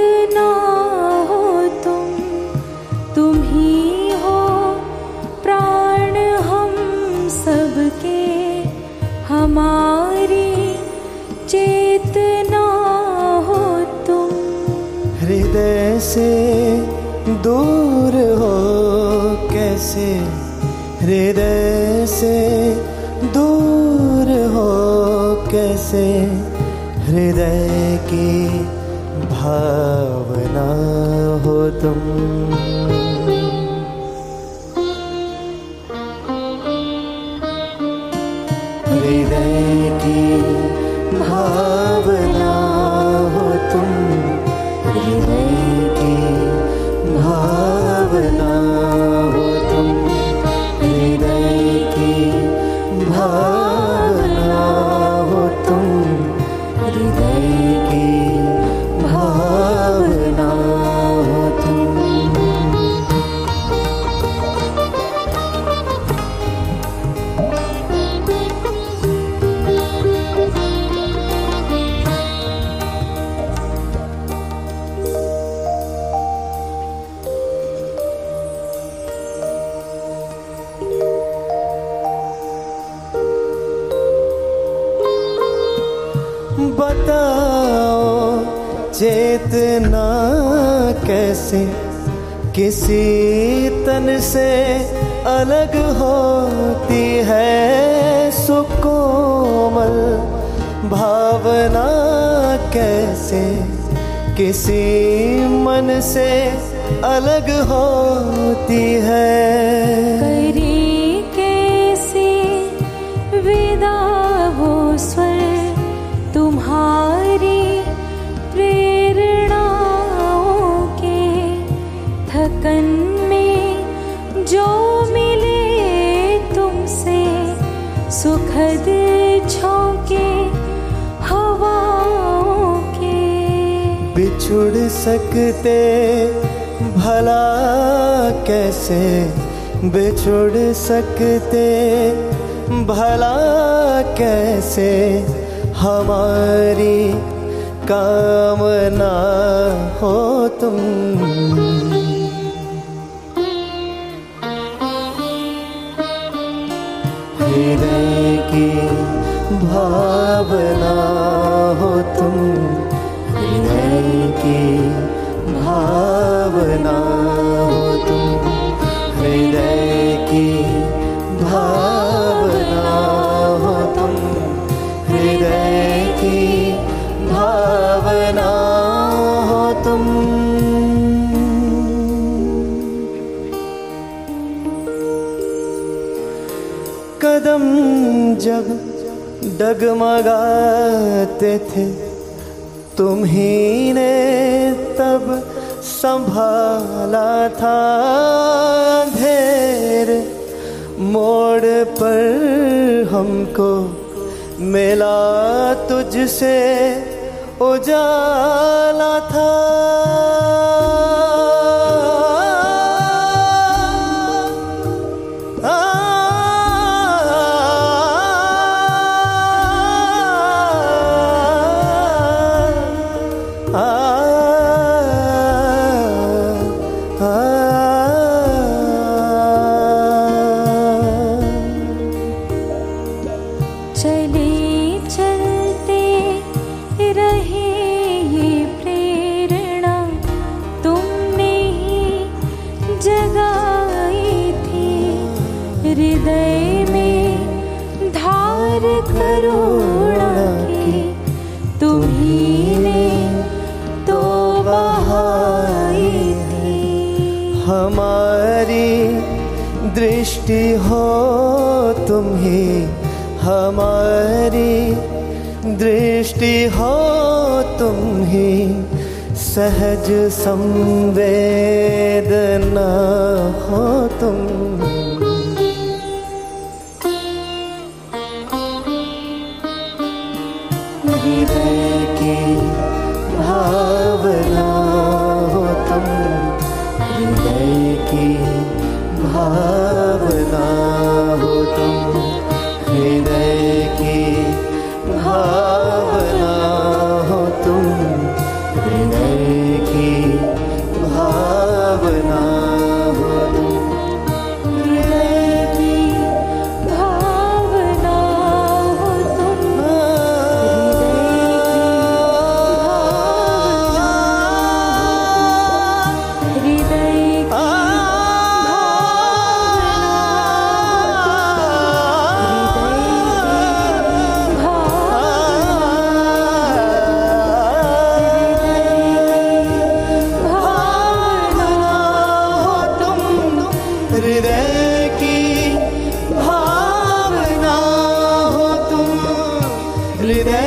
हो तुम तुम ही हो प्राण हम सबके। हमारी चेतना हो तुम। हृदय से दूर हो कैसे? हृदय से दूर हो कैसे? हृदय की भावना हो तुम। हृदय की भावना चेतना कैसे किसी तन से अलग होती है सुकोमल भावना कैसे किसी मन से अलग होती है? बिछुड़ सकते, भला कैसे बिछुड़ सकते, भला कैसे हमारी कामना हो तुम। हृदय की भावना हो तुम। की भावना हो तुम, हृदय की भावना हो तुम, हृदय की भावना हो तुम। कदम जब डगमगाते थे तुम ही ने तब संभाला था अंधेर। मोड़ पर हमको मिला तुझसे उजाला था। चले चलते रहे ये प्रेरणा। तुमने ही जगाई थी। हृदय में धार करुणा की। तुम्ही तो बहाई थी। हमारी दृष्टि हो तुम ही हमारी दृष्टि हो तुम ही सहज संवेदना हो तुम। की भावना की भावना। Believe that.